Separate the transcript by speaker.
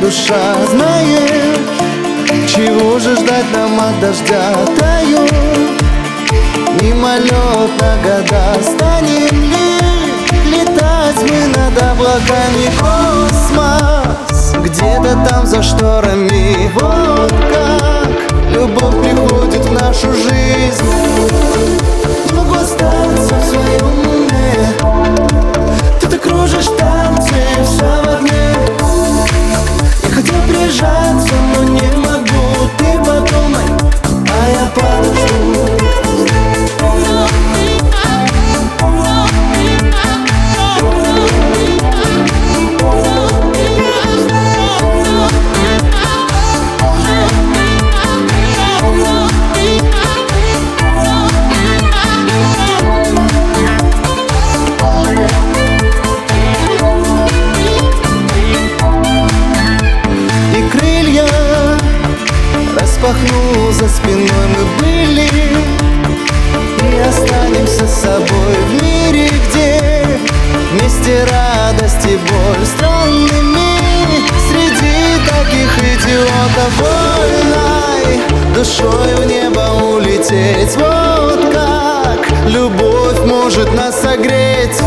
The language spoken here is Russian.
Speaker 1: душа. Знаешь, чего же ждать нам от дождя? Таю мимолет на года. Станем ли летать мы над облаками? Космос где-то там за шторами. Вот как любовь приходит в нашу жизнь Ты подумай, а я подожду за спиной мы были И останемся с собой в мире, где Вместе радость и боль странными. Среди таких идиотов вольной Душой в небо улететь. Вот как любовь может нас согреть